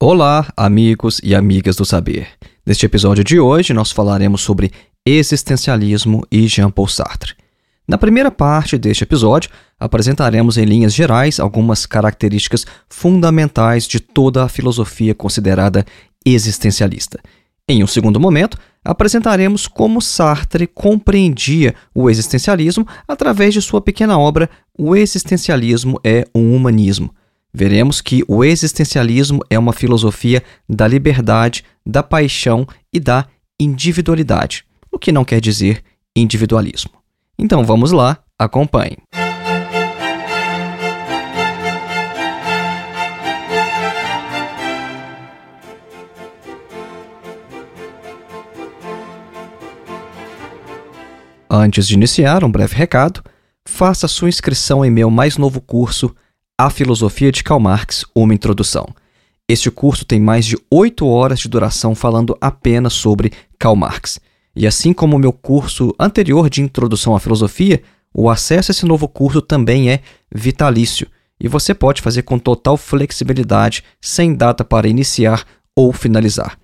Olá, amigos e amigas do saber. Neste episódio de hoje, nós falaremos sobre existencialismo e Jean-Paul Sartre. Na primeira parte deste episódio, apresentaremos em linhas gerais algumas características fundamentais de toda a filosofia considerada existencialista. Em um segundo momento, apresentaremos como Sartre compreendia o existencialismo através de sua pequena obra O Existencialismo é um Humanismo. Veremos que o existencialismo é uma filosofia da liberdade, da paixão e da individualidade, o que não quer dizer individualismo. Então vamos lá, acompanhe. Antes de iniciar, um breve recado: faça sua inscrição em meu mais novo curso, A Filosofia de Karl Marx Uma Introdução. Este curso tem mais de oito horas de duração falando apenas sobre Karl Marx. E assim como o meu curso anterior de Introdução à Filosofia, o acesso a esse novo curso também é vitalício e você pode fazer com total flexibilidade, sem data para iniciar ou finalizar.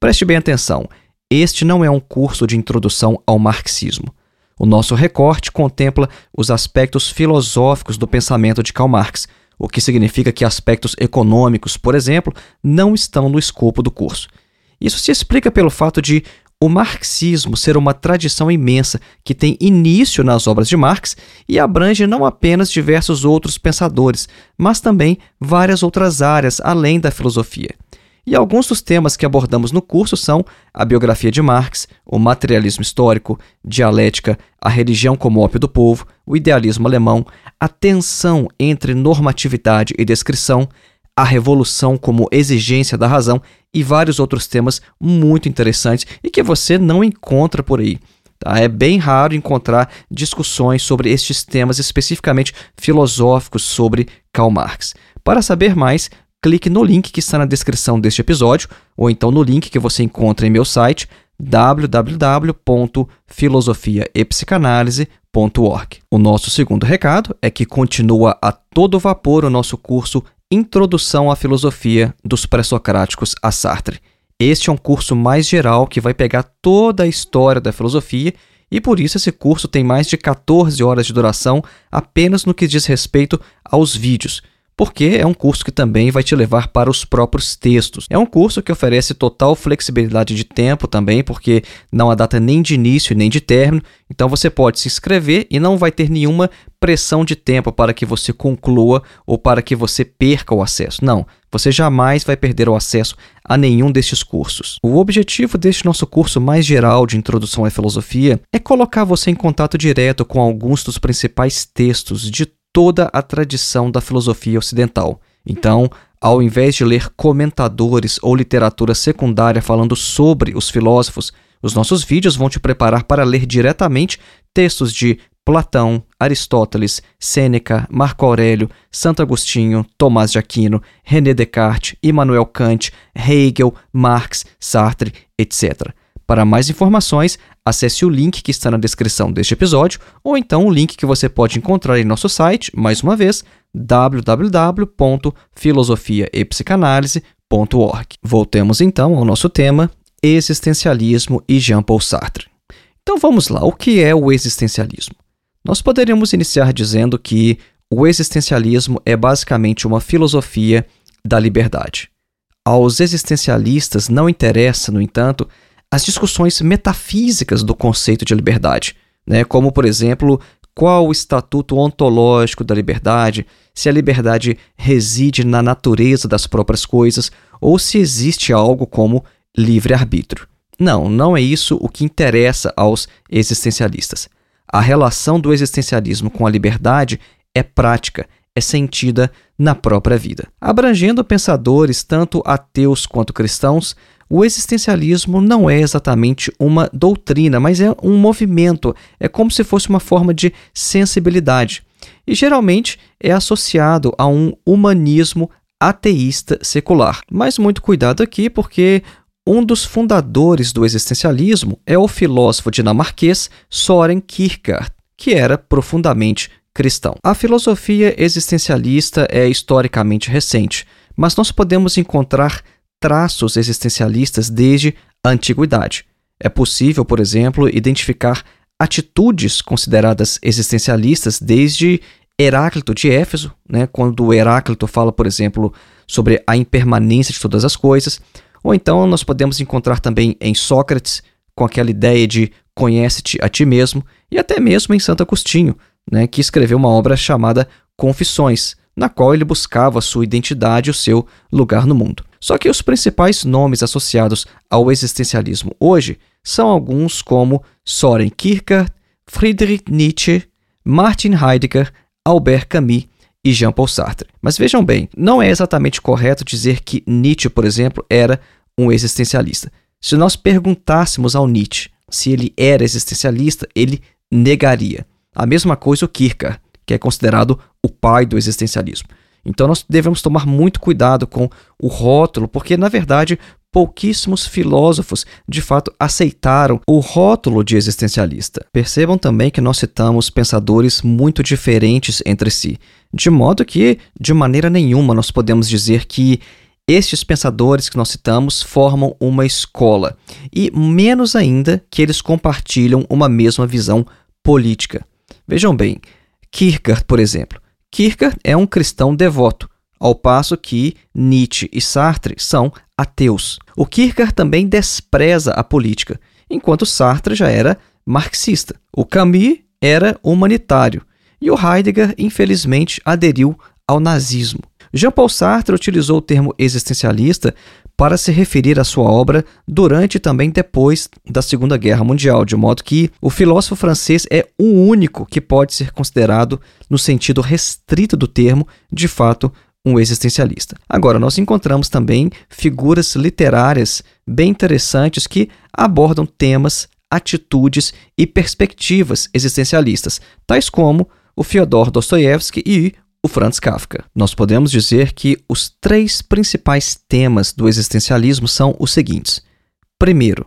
Preste bem atenção: este não é um curso de introdução ao marxismo. O nosso recorte contempla os aspectos filosóficos do pensamento de Karl Marx, o que significa que aspectos econômicos, por exemplo, não estão no escopo do curso. Isso se explica pelo fato de o marxismo ser uma tradição imensa que tem início nas obras de Marx e abrange não apenas diversos outros pensadores, mas também várias outras áreas além da filosofia. E alguns dos temas que abordamos no curso são a biografia de Marx, o materialismo histórico, dialética, a religião como ópio do povo, o idealismo alemão, a tensão entre normatividade e descrição, a revolução como exigência da razão e vários outros temas muito interessantes e que você não encontra por aí. Tá? É bem raro encontrar discussões sobre estes temas especificamente filosóficos sobre Karl Marx. Para saber mais, clique no link que está na descrição deste episódio, ou então no link que você encontra em meu site www.filosofiaepsicanalise.org. O nosso segundo recado é que continua a todo vapor o nosso curso Introdução à Filosofia dos Pré-Socráticos a Sartre. Este é um curso mais geral que vai pegar toda a história da filosofia e por isso esse curso tem mais de 14 horas de duração apenas no que diz respeito aos vídeos porque é um curso que também vai te levar para os próprios textos. É um curso que oferece total flexibilidade de tempo também, porque não há data nem de início nem de término, então você pode se inscrever e não vai ter nenhuma pressão de tempo para que você conclua ou para que você perca o acesso. Não, você jamais vai perder o acesso a nenhum destes cursos. O objetivo deste nosso curso mais geral de introdução à filosofia é colocar você em contato direto com alguns dos principais textos de toda a tradição da filosofia ocidental. Então, ao invés de ler comentadores ou literatura secundária falando sobre os filósofos, os nossos vídeos vão te preparar para ler diretamente textos de Platão, Aristóteles, Sêneca, Marco Aurélio, Santo Agostinho, Tomás de Aquino, René Descartes, Immanuel Kant, Hegel, Marx, Sartre, etc. Para mais informações, acesse o link que está na descrição deste episódio ou então o link que você pode encontrar em nosso site, mais uma vez, www.filosofiaepsicanalise.org. Voltemos então ao nosso tema: existencialismo e Jean-Paul Sartre. Então vamos lá, o que é o existencialismo? Nós poderíamos iniciar dizendo que o existencialismo é basicamente uma filosofia da liberdade. Aos existencialistas não interessa, no entanto, as discussões metafísicas do conceito de liberdade, né? como, por exemplo, qual o estatuto ontológico da liberdade, se a liberdade reside na natureza das próprias coisas ou se existe algo como livre-arbítrio. Não, não é isso o que interessa aos existencialistas. A relação do existencialismo com a liberdade é prática, é sentida na própria vida. Abrangendo pensadores tanto ateus quanto cristãos, o existencialismo não é exatamente uma doutrina, mas é um movimento, é como se fosse uma forma de sensibilidade. E geralmente é associado a um humanismo ateísta secular. Mas muito cuidado aqui, porque um dos fundadores do existencialismo é o filósofo dinamarquês Soren Kierkegaard, que era profundamente cristão. A filosofia existencialista é historicamente recente, mas nós podemos encontrar traços existencialistas desde a antiguidade. É possível, por exemplo, identificar atitudes consideradas existencialistas desde Heráclito de Éfeso, né, quando Heráclito fala, por exemplo, sobre a impermanência de todas as coisas, ou então nós podemos encontrar também em Sócrates, com aquela ideia de conhece-te a ti mesmo, e até mesmo em Santo Agostinho, né, que escreveu uma obra chamada Confissões, na qual ele buscava sua identidade e o seu lugar no mundo. Só que os principais nomes associados ao existencialismo hoje são alguns como Soren Kierkegaard, Friedrich Nietzsche, Martin Heidegger, Albert Camus e Jean-Paul Sartre. Mas vejam bem, não é exatamente correto dizer que Nietzsche, por exemplo, era um existencialista. Se nós perguntássemos ao Nietzsche se ele era existencialista, ele negaria. A mesma coisa o Kierkegaard, que é considerado o pai do existencialismo. Então nós devemos tomar muito cuidado com o rótulo, porque na verdade pouquíssimos filósofos de fato aceitaram o rótulo de existencialista. Percebam também que nós citamos pensadores muito diferentes entre si, de modo que de maneira nenhuma nós podemos dizer que estes pensadores que nós citamos formam uma escola, e menos ainda que eles compartilham uma mesma visão política. Vejam bem, Kierkegaard, por exemplo, Kierkegaard é um cristão devoto, ao passo que Nietzsche e Sartre são ateus. O Kierkegaard também despreza a política, enquanto Sartre já era marxista. O Camus era humanitário e o Heidegger, infelizmente, aderiu ao nazismo. Jean-Paul Sartre utilizou o termo existencialista para se referir à sua obra durante e também depois da Segunda Guerra Mundial, de modo que o filósofo francês é o único que pode ser considerado, no sentido restrito do termo, de fato, um existencialista. Agora, nós encontramos também figuras literárias bem interessantes que abordam temas, atitudes e perspectivas existencialistas, tais como o Fyodor Dostoiévski e o Franz Kafka. Nós podemos dizer que os três principais temas do existencialismo são os seguintes: primeiro,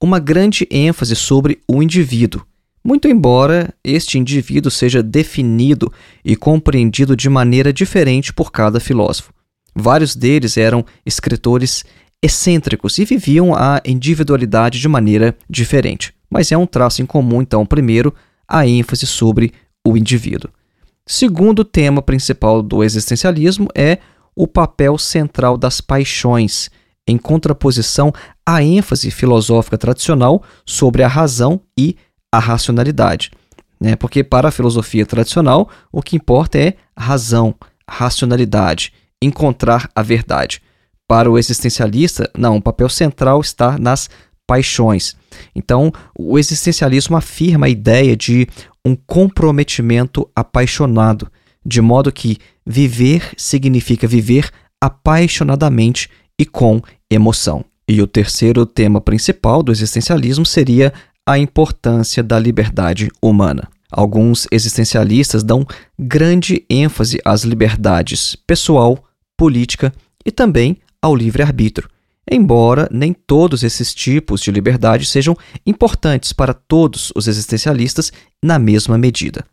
uma grande ênfase sobre o indivíduo, muito embora este indivíduo seja definido e compreendido de maneira diferente por cada filósofo. Vários deles eram escritores excêntricos e viviam a individualidade de maneira diferente. Mas é um traço em comum, então, primeiro, a ênfase sobre o indivíduo. Segundo tema principal do existencialismo é o papel central das paixões, em contraposição à ênfase filosófica tradicional sobre a razão e a racionalidade. Né? Porque para a filosofia tradicional, o que importa é razão, racionalidade, encontrar a verdade. Para o existencialista, não, o papel central está nas paixões. Então, o existencialismo afirma a ideia de um comprometimento apaixonado, de modo que viver significa viver apaixonadamente e com emoção. E o terceiro tema principal do existencialismo seria a importância da liberdade humana. Alguns existencialistas dão grande ênfase às liberdades pessoal, política e também ao livre-arbítrio, embora nem todos esses tipos de liberdade sejam importantes para todos os existencialistas na mesma medida.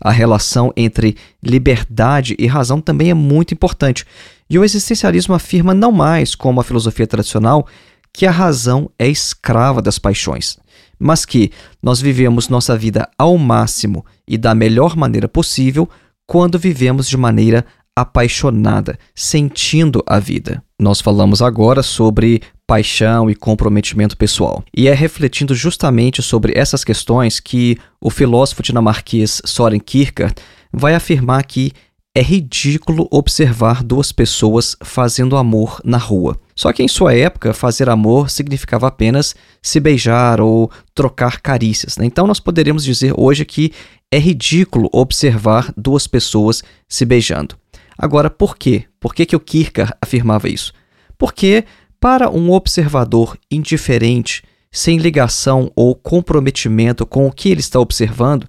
A relação entre liberdade e razão também é muito importante, e o existencialismo afirma não mais, como a filosofia tradicional, que a razão é escrava das paixões, mas que nós vivemos nossa vida ao máximo e da melhor maneira possível quando vivemos de maneira apaixonada, sentindo a vida. Nós falamos agora sobre paixão e comprometimento pessoal. E é refletindo justamente sobre essas questões que o filósofo dinamarquês Soren Kierkegaard vai afirmar que é ridículo observar duas pessoas fazendo amor na rua. Só que em sua época, fazer amor significava apenas se beijar ou trocar carícias. Né? Então nós poderíamos dizer hoje que é ridículo observar duas pessoas se beijando. Agora, por quê? Por que, que o Kierkegaard afirmava isso? Porque, para um observador indiferente, sem ligação ou comprometimento com o que ele está observando,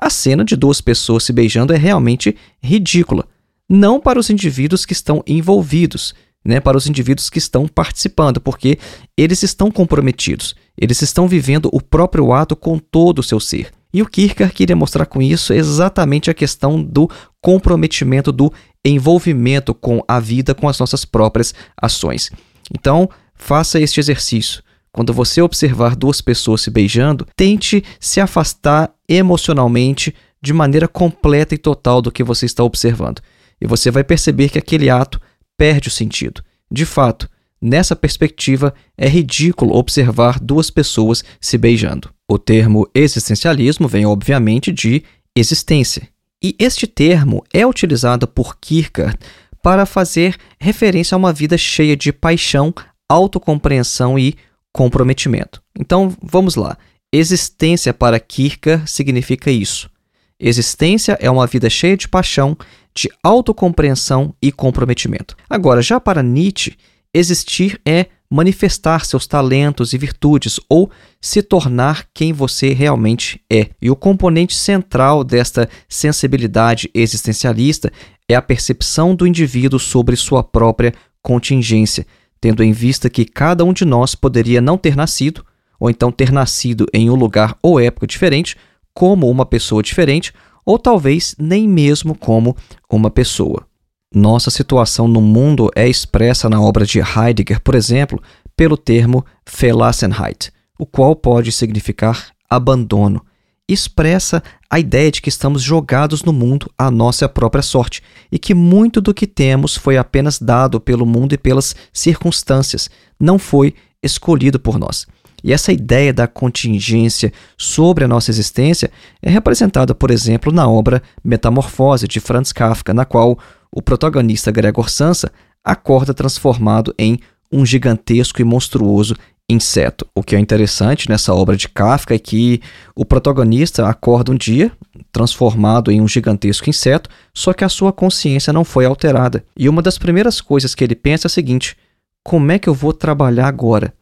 a cena de duas pessoas se beijando é realmente ridícula. Não para os indivíduos que estão envolvidos, né, para os indivíduos que estão participando, porque eles estão comprometidos, eles estão vivendo o próprio ato com todo o seu ser. E o Kierkegaard queria mostrar com isso exatamente a questão do comprometimento, do envolvimento com a vida, com as nossas próprias ações. Então, faça este exercício. Quando você observar duas pessoas se beijando, tente se afastar emocionalmente de maneira completa e total do que você está observando. E você vai perceber que aquele ato perde o sentido. De fato, nessa perspectiva, é ridículo observar duas pessoas se beijando. O termo existencialismo vem, obviamente, de existência. E este termo é utilizado por Kierkegaard para fazer referência a uma vida cheia de paixão, autocompreensão e comprometimento. Então, vamos lá. Existência para Kierkegaard significa isso. Existência é uma vida cheia de paixão, de autocompreensão e comprometimento. Agora, já para Nietzsche, existir é manifestar seus talentos e virtudes ou se tornar quem você realmente é. E o componente central desta sensibilidade existencialista é a percepção do indivíduo sobre sua própria contingência, tendo em vista que cada um de nós poderia não ter nascido, ou então ter nascido em um lugar ou época diferente, como uma pessoa diferente, ou talvez nem mesmo como uma pessoa. Nossa situação no mundo é expressa na obra de Heidegger, por exemplo, pelo termo Verlassenheit, o qual pode significar abandono. Expressa a ideia de que estamos jogados no mundo à nossa própria sorte e que muito do que temos foi apenas dado pelo mundo e pelas circunstâncias, não foi escolhido por nós. E essa ideia da contingência sobre a nossa existência é representada, por exemplo, na obra Metamorfose de Franz Kafka, na qual o protagonista Gregor Sansa acorda transformado em um gigantesco e monstruoso inseto. O que é interessante nessa obra de Kafka é que o protagonista acorda um dia transformado em um gigantesco inseto, só que a sua consciência não foi alterada. E uma das primeiras coisas que ele pensa é a seguinte: como é que eu vou trabalhar agora?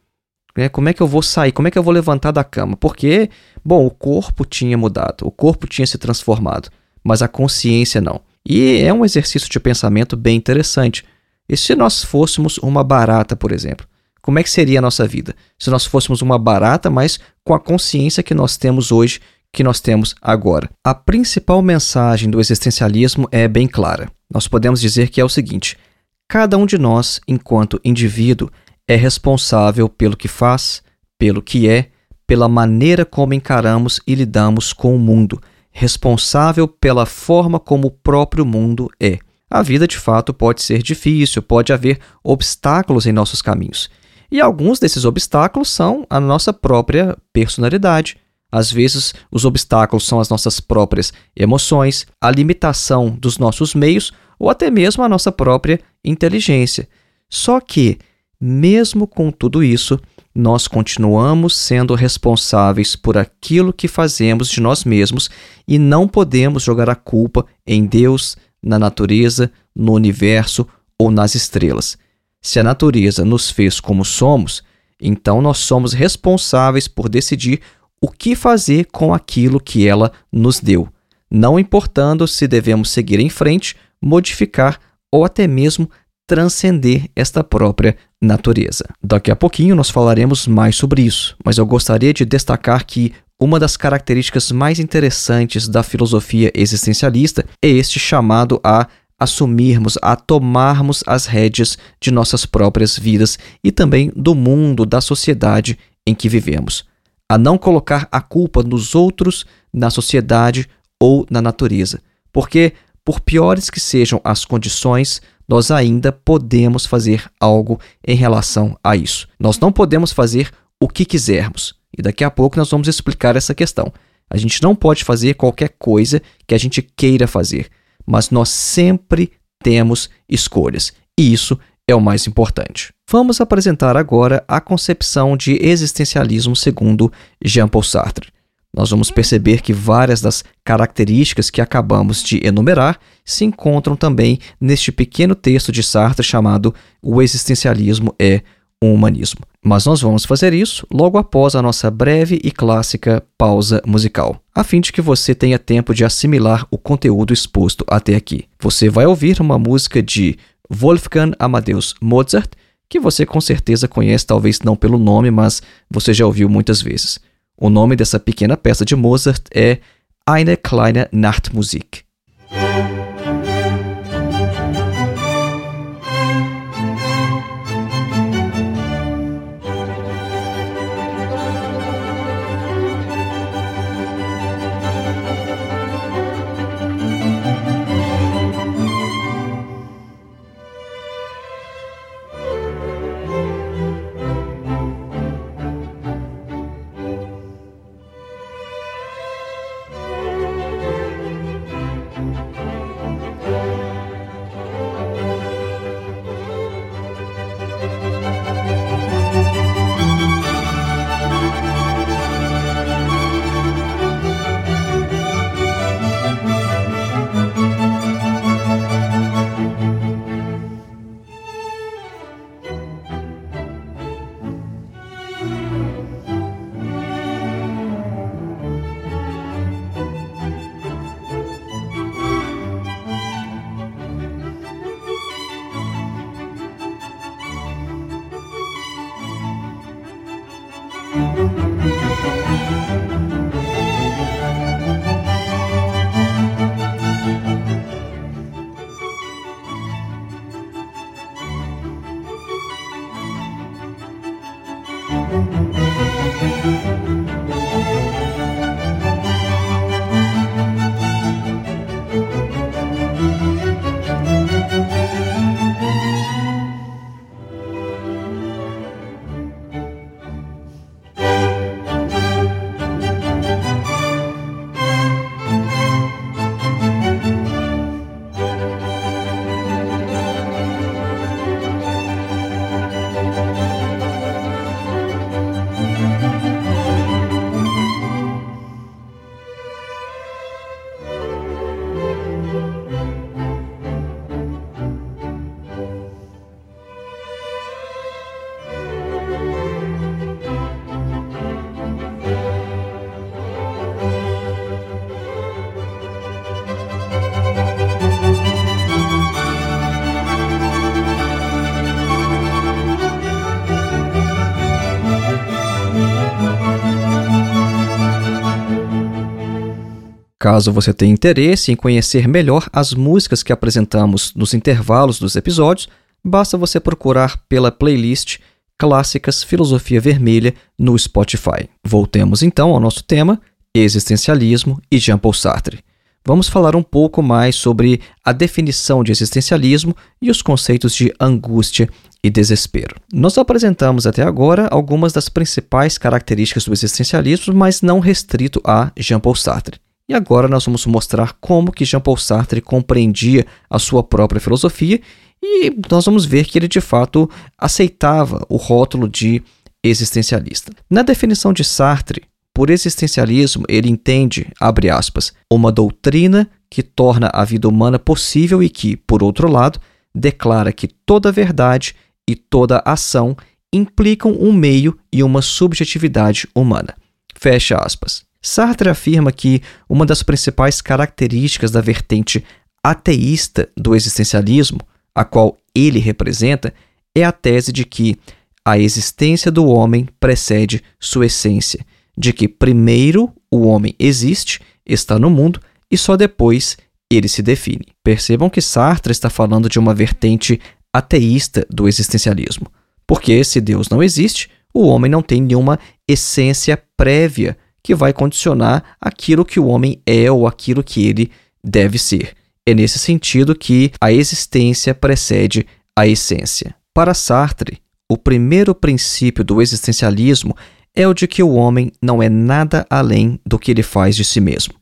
É, como é que eu vou sair? Como é que eu vou levantar da cama? Porque, bom, o corpo tinha mudado, o corpo tinha se transformado, mas a consciência não. E é um exercício de pensamento bem interessante. E se nós fôssemos uma barata, por exemplo? como é que seria a nossa vida se nós fôssemos uma barata, mas com a consciência que nós temos hoje, que nós temos agora. A principal mensagem do existencialismo é bem clara. Nós podemos dizer que é o seguinte: cada um de nós, enquanto indivíduo, é responsável pelo que faz, pelo que é, pela maneira como encaramos e lidamos com o mundo, responsável pela forma como o próprio mundo é. A vida de fato pode ser difícil, pode haver obstáculos em nossos caminhos. E alguns desses obstáculos são a nossa própria personalidade. Às vezes, os obstáculos são as nossas próprias emoções, a limitação dos nossos meios ou até mesmo a nossa própria inteligência. Só que, mesmo com tudo isso, nós continuamos sendo responsáveis por aquilo que fazemos de nós mesmos e não podemos jogar a culpa em Deus, na natureza, no universo ou nas estrelas. Se a natureza nos fez como somos, então nós somos responsáveis por decidir o que fazer com aquilo que ela nos deu, não importando se devemos seguir em frente, modificar ou até mesmo transcender esta própria natureza. Daqui a pouquinho nós falaremos mais sobre isso, mas eu gostaria de destacar que uma das características mais interessantes da filosofia existencialista é este chamado a assumirmos, a tomarmos as rédeas de nossas próprias vidas e também do mundo, da sociedade em que vivemos. A não colocar a culpa nos outros, na sociedade ou na natureza. Porque, por piores que sejam as condições, nós ainda podemos fazer algo em relação a isso. Nós não podemos fazer o que quisermos. E daqui a pouco nós vamos explicar essa questão. A gente não pode fazer qualquer coisa que a gente queira fazer mas nós sempre temos escolhas, e isso é o mais importante. Vamos apresentar agora a concepção de existencialismo segundo Jean-Paul Sartre. Nós vamos perceber que várias das características que acabamos de enumerar se encontram também neste pequeno texto de Sartre chamado O Existencialismo é um Humanismo. Mas nós vamos fazer isso logo após a nossa breve e clássica pausa musical, a fim de que você tenha tempo de assimilar o conteúdo exposto até aqui. Você vai ouvir uma música de Wolfgang Amadeus Mozart, que você com certeza conhece, talvez não pelo nome, mas você já ouviu muitas vezes. O nome dessa pequena peça de Mozart é Eine kleine Nachtmusik. Caso você tenha interesse em conhecer melhor as músicas que apresentamos nos intervalos dos episódios, basta você procurar pela playlist Clássicas Filosofia Vermelha no Spotify. Voltemos então ao nosso tema: existencialismo e Jean-Paul Sartre. Vamos falar um pouco mais sobre a definição de existencialismo e os conceitos de angústia e desespero. Nós apresentamos até agora algumas das principais características do existencialismo, mas não restrito a Jean-Paul Sartre. E agora nós vamos mostrar como que Jean-Paul Sartre compreendia a sua própria filosofia e nós vamos ver que ele de fato aceitava o rótulo de existencialista. Na definição de Sartre, por existencialismo, ele entende, abre aspas, uma doutrina que torna a vida humana possível e que, por outro lado, declara que toda verdade e toda ação implicam um meio e uma subjetividade humana. Fecha aspas. Sartre afirma que uma das principais características da vertente ateísta do existencialismo, a qual ele representa, é a tese de que a existência do homem precede sua essência, de que primeiro o homem existe, está no mundo e só depois ele se define. Percebam que Sartre está falando de uma vertente ateísta do existencialismo, porque se Deus não existe, o homem não tem nenhuma essência prévia que vai condicionar aquilo que o homem é ou aquilo que ele deve ser. É nesse sentido que a existência precede a essência. Para Sartre, o primeiro princípio do existencialismo é o de que o homem não é nada além do que ele faz de si mesmo.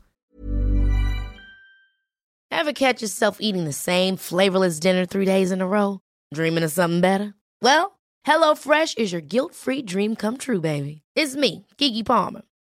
Ever catch yourself eating the same flavorless dinner three days in a row? Dreaming of something better? Well, HelloFresh is your guilt-free dream come true, baby. It's me, Kiki Palmer.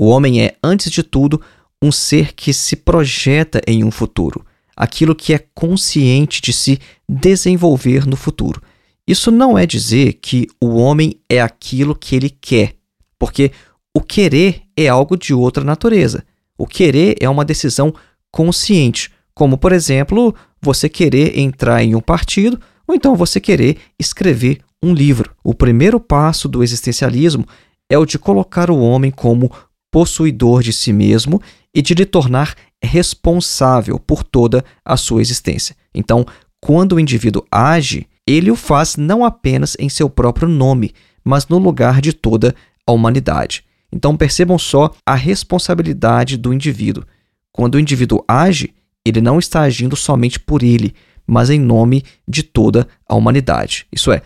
O homem é, antes de tudo, um ser que se projeta em um futuro, aquilo que é consciente de se desenvolver no futuro. Isso não é dizer que o homem é aquilo que ele quer, porque o querer é algo de outra natureza. O querer é uma decisão consciente, como, por exemplo, você querer entrar em um partido ou então você querer escrever um livro. O primeiro passo do existencialismo é o de colocar o homem como possuidor de si mesmo e de lhe tornar responsável por toda a sua existência. Então, quando o indivíduo age, ele o faz não apenas em seu próprio nome, mas no lugar de toda a humanidade. Então percebam só a responsabilidade do indivíduo. Quando o indivíduo age, ele não está agindo somente por ele, mas em nome de toda a humanidade. Isso é,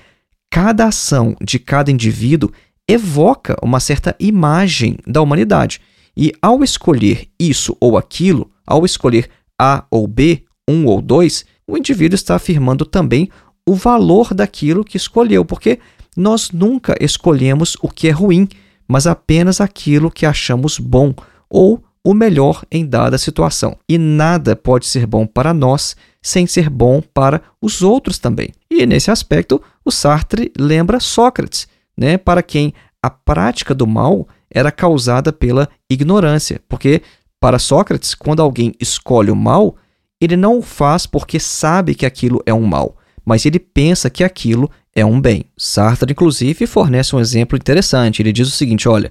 cada ação de cada indivíduo evoca uma certa imagem da humanidade. E ao escolher isso ou aquilo, ao escolher A ou B, um ou dois, o indivíduo está afirmando também o valor daquilo que escolheu, porque nós nunca escolhemos o que é ruim, mas apenas aquilo que achamos bom ou o melhor em dada situação. E nada pode ser bom para nós sem ser bom para os outros também. E nesse aspecto, o Sartre lembra Sócrates, né, para quem a prática do mal era causada pela ignorância, porque para Sócrates, quando alguém escolhe o mal, ele não o faz porque sabe que aquilo é um mal, mas ele pensa que aquilo é um bem. Sartre, inclusive, fornece um exemplo interessante. Ele diz o seguinte: olha,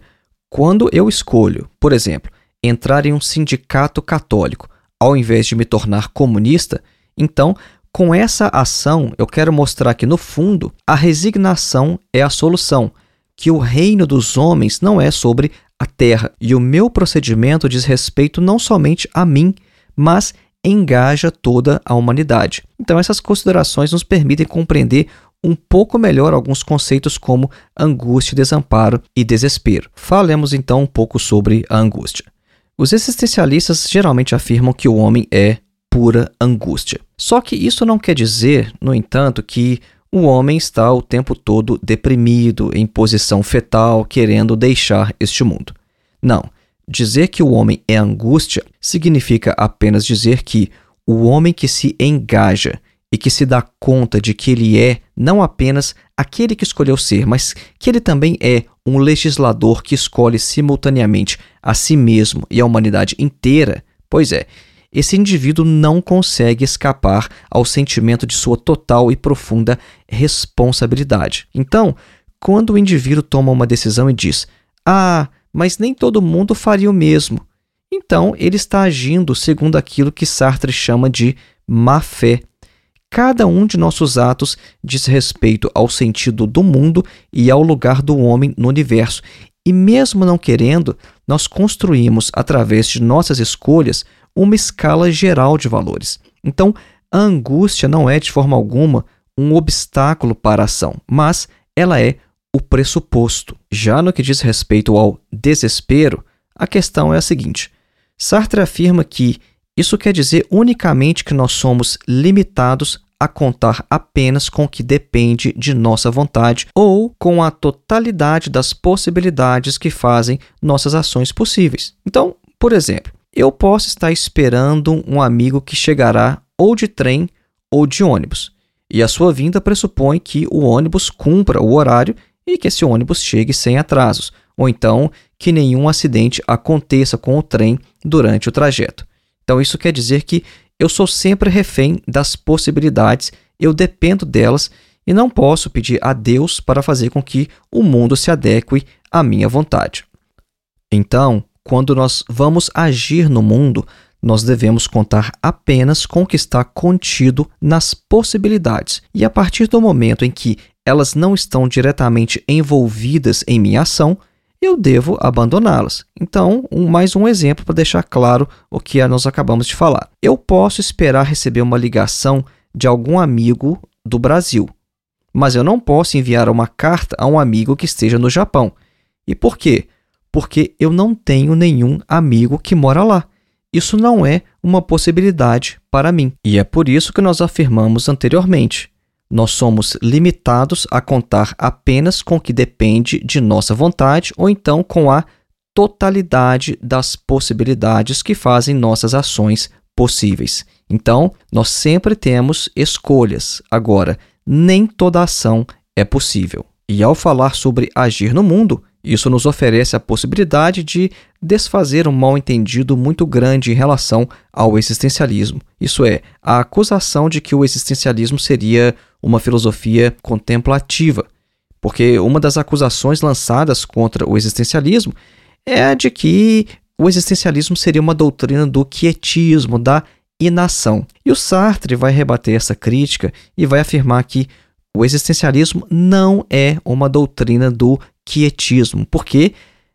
quando eu escolho, por exemplo, entrar em um sindicato católico, ao invés de me tornar comunista, então, com essa ação, eu quero mostrar que, no fundo, a resignação é a solução, que o reino dos homens não é sobre a terra, e o meu procedimento diz respeito não somente a mim, mas engaja toda a humanidade. Então, essas considerações nos permitem compreender um pouco melhor alguns conceitos como angústia, desamparo e desespero. Falemos então um pouco sobre a angústia. Os existencialistas geralmente afirmam que o homem é pura angústia. Só que isso não quer dizer, no entanto, que o homem está o tempo todo deprimido, em posição fetal, querendo deixar este mundo. Não. Dizer que o homem é angústia significa apenas dizer que o homem que se engaja e que se dá conta de que ele é não apenas aquele que escolheu ser, mas que ele também é um legislador que escolhe simultaneamente a si mesmo e a humanidade inteira, pois é, esse indivíduo não consegue escapar ao sentimento de sua total e profunda responsabilidade. Então, quando o indivíduo toma uma decisão e diz: Ah, mas nem todo mundo faria o mesmo. Então, ele está agindo segundo aquilo que Sartre chama de má fé. Cada um de nossos atos diz respeito ao sentido do mundo e ao lugar do homem no universo. E mesmo não querendo, nós construímos, através de nossas escolhas, uma escala geral de valores. Então, a angústia não é de forma alguma um obstáculo para a ação, mas ela é o pressuposto. Já no que diz respeito ao desespero, a questão é a seguinte: Sartre afirma que isso quer dizer unicamente que nós somos limitados a contar apenas com o que depende de nossa vontade ou com a totalidade das possibilidades que fazem nossas ações possíveis. Então, por exemplo, eu posso estar esperando um amigo que chegará ou de trem ou de ônibus, e a sua vinda pressupõe que o ônibus cumpra o horário e que esse ônibus chegue sem atrasos, ou então que nenhum acidente aconteça com o trem durante o trajeto. Então, isso quer dizer que eu sou sempre refém das possibilidades, eu dependo delas e não posso pedir a Deus para fazer com que o mundo se adeque à minha vontade. Então, quando nós vamos agir no mundo, nós devemos contar apenas com o que está contido nas possibilidades. E a partir do momento em que elas não estão diretamente envolvidas em minha ação, eu devo abandoná-las. Então, um, mais um exemplo para deixar claro o que nós acabamos de falar. Eu posso esperar receber uma ligação de algum amigo do Brasil, mas eu não posso enviar uma carta a um amigo que esteja no Japão. E por quê? Porque eu não tenho nenhum amigo que mora lá. Isso não é uma possibilidade para mim. E é por isso que nós afirmamos anteriormente: nós somos limitados a contar apenas com o que depende de nossa vontade ou então com a totalidade das possibilidades que fazem nossas ações possíveis. Então, nós sempre temos escolhas. Agora, nem toda ação é possível. E ao falar sobre agir no mundo, isso nos oferece a possibilidade de desfazer um mal-entendido muito grande em relação ao existencialismo. Isso é, a acusação de que o existencialismo seria uma filosofia contemplativa. Porque uma das acusações lançadas contra o existencialismo é a de que o existencialismo seria uma doutrina do quietismo, da inação. E o Sartre vai rebater essa crítica e vai afirmar que o existencialismo não é uma doutrina do quietismo, porque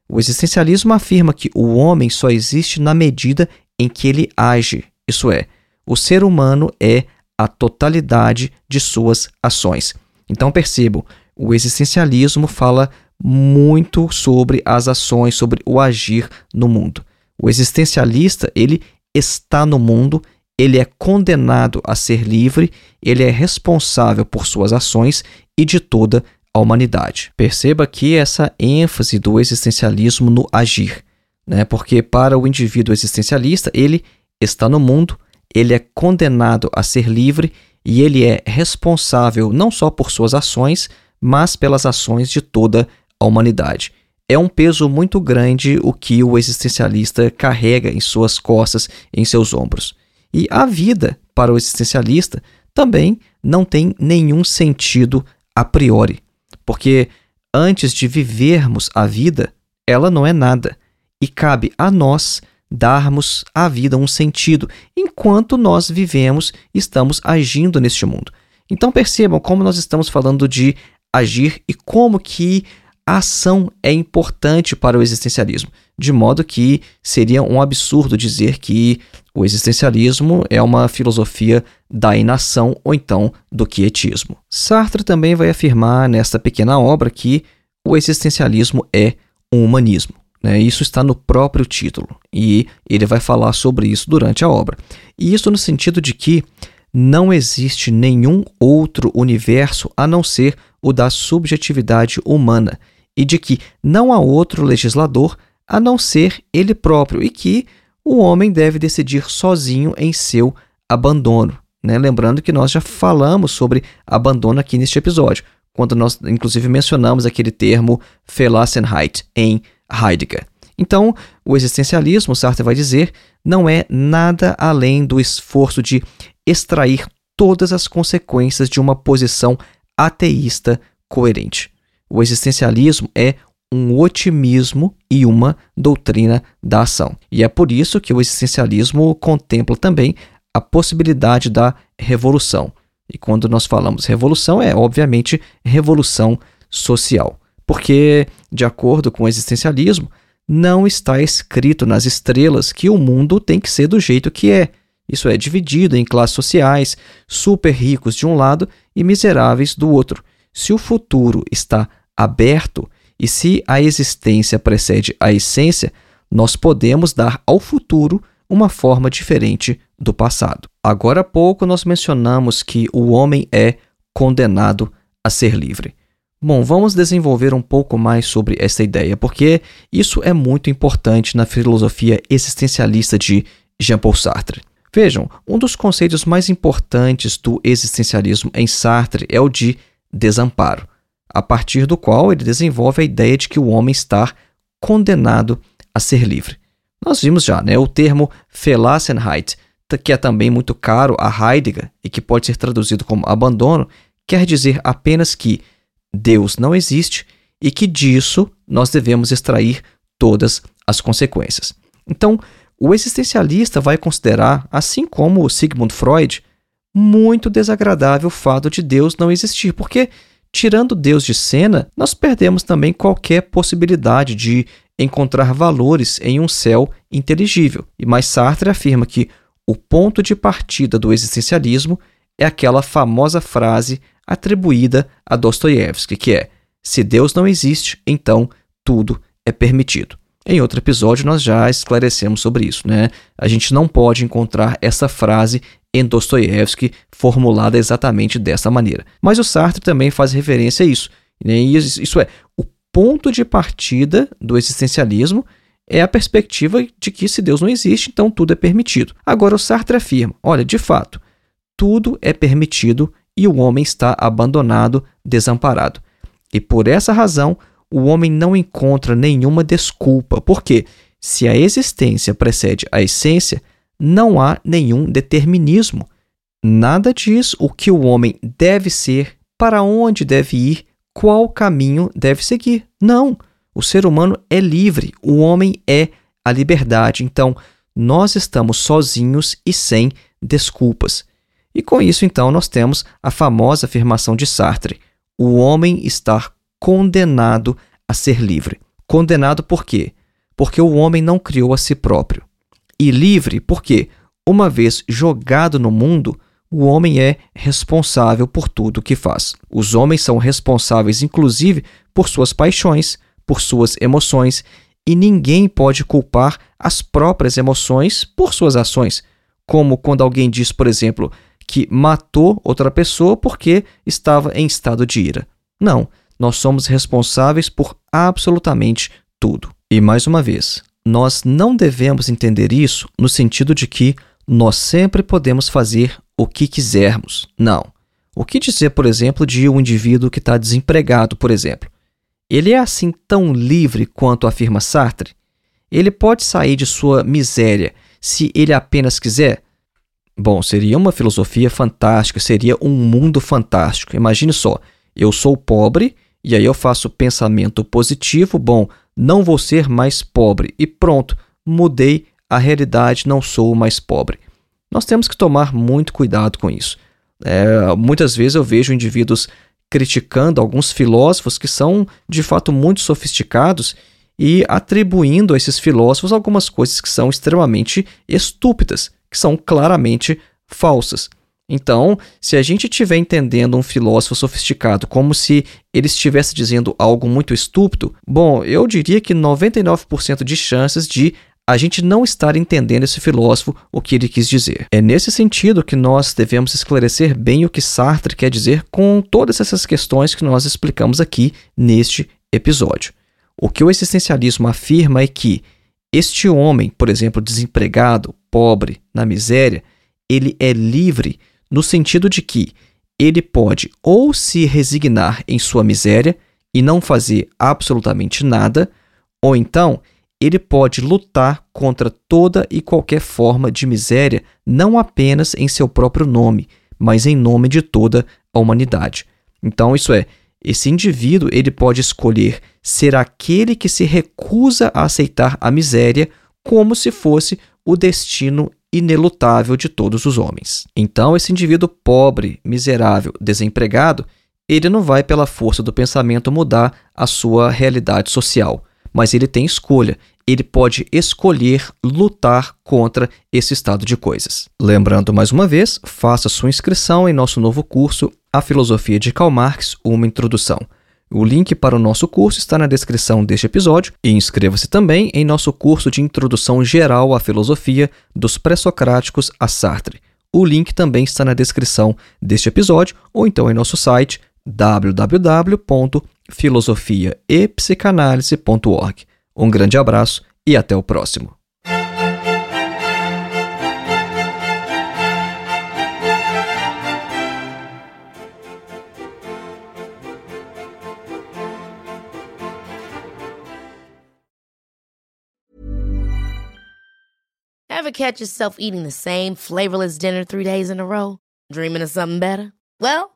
o existencialismo afirma que o homem só existe na medida em que ele age, isso é, o ser humano é a totalidade de suas ações. Então percebam, o existencialismo fala muito sobre as ações, sobre o agir no mundo. O existencialista, ele está no mundo, ele é condenado a ser livre, ele é responsável por suas ações e de toda humanidade. Perceba aqui essa ênfase do existencialismo no agir, né? porque para o indivíduo existencialista, ele está no mundo, ele é condenado a ser livre e ele é responsável não só por suas ações, mas pelas ações de toda a humanidade. É um peso muito grande o que o existencialista carrega em suas costas, em seus ombros. E a vida, para o existencialista, também não tem nenhum sentido a priori, porque antes de vivermos a vida, ela não é nada, e cabe a nós darmos à vida um sentido. Enquanto nós vivemos e estamos agindo neste mundo. Então percebam como nós estamos falando de agir e como que a ação é importante para o existencialismo, de modo que seria um absurdo dizer que o existencialismo é uma filosofia da inação ou então do quietismo. Sartre também vai afirmar nesta pequena obra que o existencialismo é um humanismo. Né? Isso está no próprio título e ele vai falar sobre isso durante a obra. E isso no sentido de que não existe nenhum outro universo a não ser o da subjetividade humana e de que não há outro legislador a não ser ele próprio e que o homem deve decidir sozinho em seu abandono. Né? Lembrando que nós já falamos sobre abandono aqui neste episódio, quando nós inclusive mencionamos aquele termo Verlassenheit em Heidegger. Então, o existencialismo, Sartre vai dizer, não é nada além do esforço de extrair todas as consequências de uma posição ateísta coerente. O existencialismo é um otimismo e uma doutrina da ação. E é por isso que o existencialismo contempla também a possibilidade da revolução. E quando nós falamos revolução, é obviamente revolução social. Porque, de acordo com o existencialismo, não está escrito nas estrelas que o mundo tem que ser do jeito que é. Isso é dividido em classes sociais, super ricos de um lado e miseráveis do outro. Se o futuro está aberto e se a existência precede a essência, nós podemos dar ao futuro uma forma diferente do passado. Agora há pouco nós mencionamos que o homem é condenado a ser livre. Bom, vamos desenvolver um pouco mais sobre essa ideia, porque isso é muito importante na filosofia existencialista de Jean-Paul Sartre. Vejam, um dos conceitos mais importantes do existencialismo em Sartre é o de desamparo. a partir do qual ele desenvolve a ideia de que o homem está condenado a ser livre. Nós vimos já né, o termo Verlassenheit, que é também muito caro a Heidegger e que pode ser traduzido como abandono, quer dizer apenas que Deus não existe e que disso nós devemos extrair todas as consequências. Então, o existencialista vai considerar, assim como Sigmund Freud, muito desagradável o fato de Deus não existir, porque, tirando Deus de cena, nós perdemos também qualquer possibilidade de encontrar valores em um céu inteligível. E mais Sartre afirma que o ponto de partida do existencialismo é aquela famosa frase atribuída a Dostoiévski, que é: se Deus não existe, então tudo é permitido. Em outro episódio, nós já esclarecemos sobre isso. Né? A gente não pode encontrar essa frase em Dostoiévski formulada exatamente dessa maneira. Mas o Sartre também faz referência a isso. Né? Isso é, o ponto de partida do existencialismo é a perspectiva de que se Deus não existe, então tudo é permitido. Agora o Sartre afirma: olha, de fato, tudo é permitido e o homem está abandonado, desamparado. E por essa razão, o homem não encontra nenhuma desculpa, porque se a existência precede a essência, não há nenhum determinismo. Nada diz o que o homem deve ser, para onde deve ir, qual caminho deve seguir. Não. O ser humano é livre, o homem é a liberdade. Então, nós estamos sozinhos e sem desculpas. E com isso, então, nós temos a famosa afirmação de Sartre: o homem está condenado a ser livre. Condenado por quê? Porque o homem não criou a si próprio. E livre porque, uma vez jogado no mundo, o homem é responsável por tudo o que faz. Os homens são responsáveis, inclusive, por suas paixões, por suas emoções, e ninguém pode culpar as próprias emoções por suas ações. Como quando alguém diz, por exemplo, que matou outra pessoa porque estava em estado de ira. Não, nós somos responsáveis por absolutamente tudo. E mais uma vez, nós não devemos entender isso no sentido de que nós sempre podemos fazer o que quisermos. Não. O que dizer, por exemplo, de um indivíduo que está desempregado, por exemplo? Ele é assim tão livre quanto afirma Sartre? Ele pode sair de sua miséria se ele apenas quiser? Bom, seria uma filosofia fantástica, seria um mundo fantástico. Imagine só, eu sou pobre e aí eu faço pensamento positivo, bom, não vou ser mais pobre e pronto, mudei a realidade, não sou mais pobre. Nós temos que tomar muito cuidado com isso. É, muitas vezes eu vejo indivíduos criticando alguns filósofos que são de fato muito sofisticados e atribuindo a esses filósofos algumas coisas que são extremamente estúpidas, que são claramente falsas. Então, se a gente estiver entendendo um filósofo sofisticado como se ele estivesse dizendo algo muito estúpido, bom, eu diria que 99% de chances de a gente não estar entendendo esse filósofo o que ele quis dizer. É nesse sentido que nós devemos esclarecer bem o que Sartre quer dizer com todas essas questões que nós explicamos aqui neste episódio. O que o existencialismo afirma é que este homem, por exemplo, desempregado, pobre, na miséria, ele é livre no sentido de que ele pode ou se resignar em sua miséria e não fazer absolutamente nada, ou então ele pode lutar contra toda e qualquer forma de miséria, não apenas em seu próprio nome, mas em nome de toda a humanidade. Então, isso é, esse indivíduo ele pode escolher ser aquele que se recusa a aceitar a miséria como se fosse o destino inelutável de todos os homens. Então, esse indivíduo pobre, miserável, desempregado, ele não vai pela força do pensamento mudar a sua realidade social, mas ele tem escolha. Ele pode escolher lutar contra esse estado de coisas. Lembrando mais uma vez, faça sua inscrição em nosso novo curso A Filosofia de Karl Marx, uma introdução. O link para o nosso curso está na descrição deste episódio e inscreva-se também em nosso curso de Introdução Geral à Filosofia dos Pré-Socráticos a Sartre. O link também está na descrição deste episódio ou então em nosso site filosofia e psicanálise.org. Um grande abraço e até o próximo. Ever catch yourself eating the same flavorless dinner three days in a row? Dreaming of something better? Well,